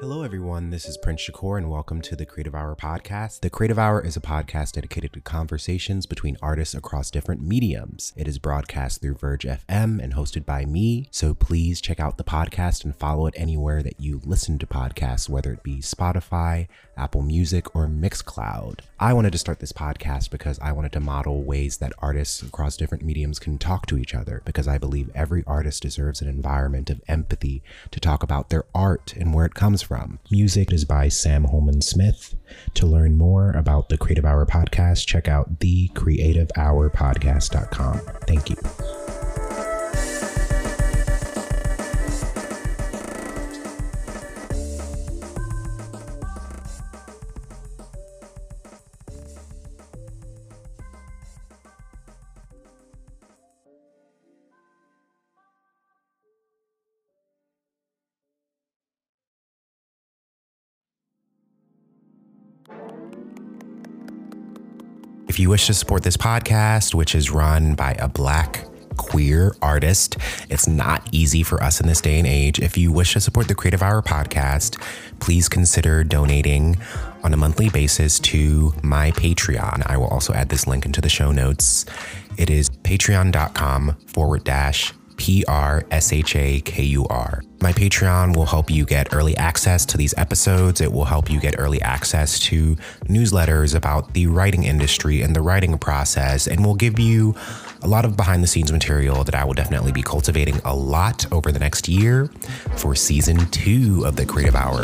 Hello, everyone. This is Prince Shakur, and welcome to the Creative Hour podcast. The Creative Hour is a podcast dedicated to conversations between artists across different mediums. It is broadcast through Verge FM and hosted by me. So please check out the podcast and follow it anywhere that you listen to podcasts, whether it be Spotify, Apple Music, or Mixcloud. I wanted to start this podcast because I wanted to model ways that artists across different mediums can talk to each other, because I believe every artist deserves an environment of empathy to talk about their art and where it comes from from. Music is by Sam Holman Smith. To learn more about the Creative Hour podcast, check out thecreativehourpodcast.com. Thank you. If you wish to support this podcast, which is run by a black queer artist. It's not easy for us in this day and age. If you wish to support the Creative Hour podcast, please consider donating on a monthly basis to my Patreon. I will also add this link into the show notes. It is patreon.com forward dash P R S H A K U R. My Patreon will help you get early access to these episodes. It will help you get early access to newsletters about the writing industry and the writing process, and will give you a lot of behind the scenes material that I will definitely be cultivating a lot over the next year for season two of the Creative Hour.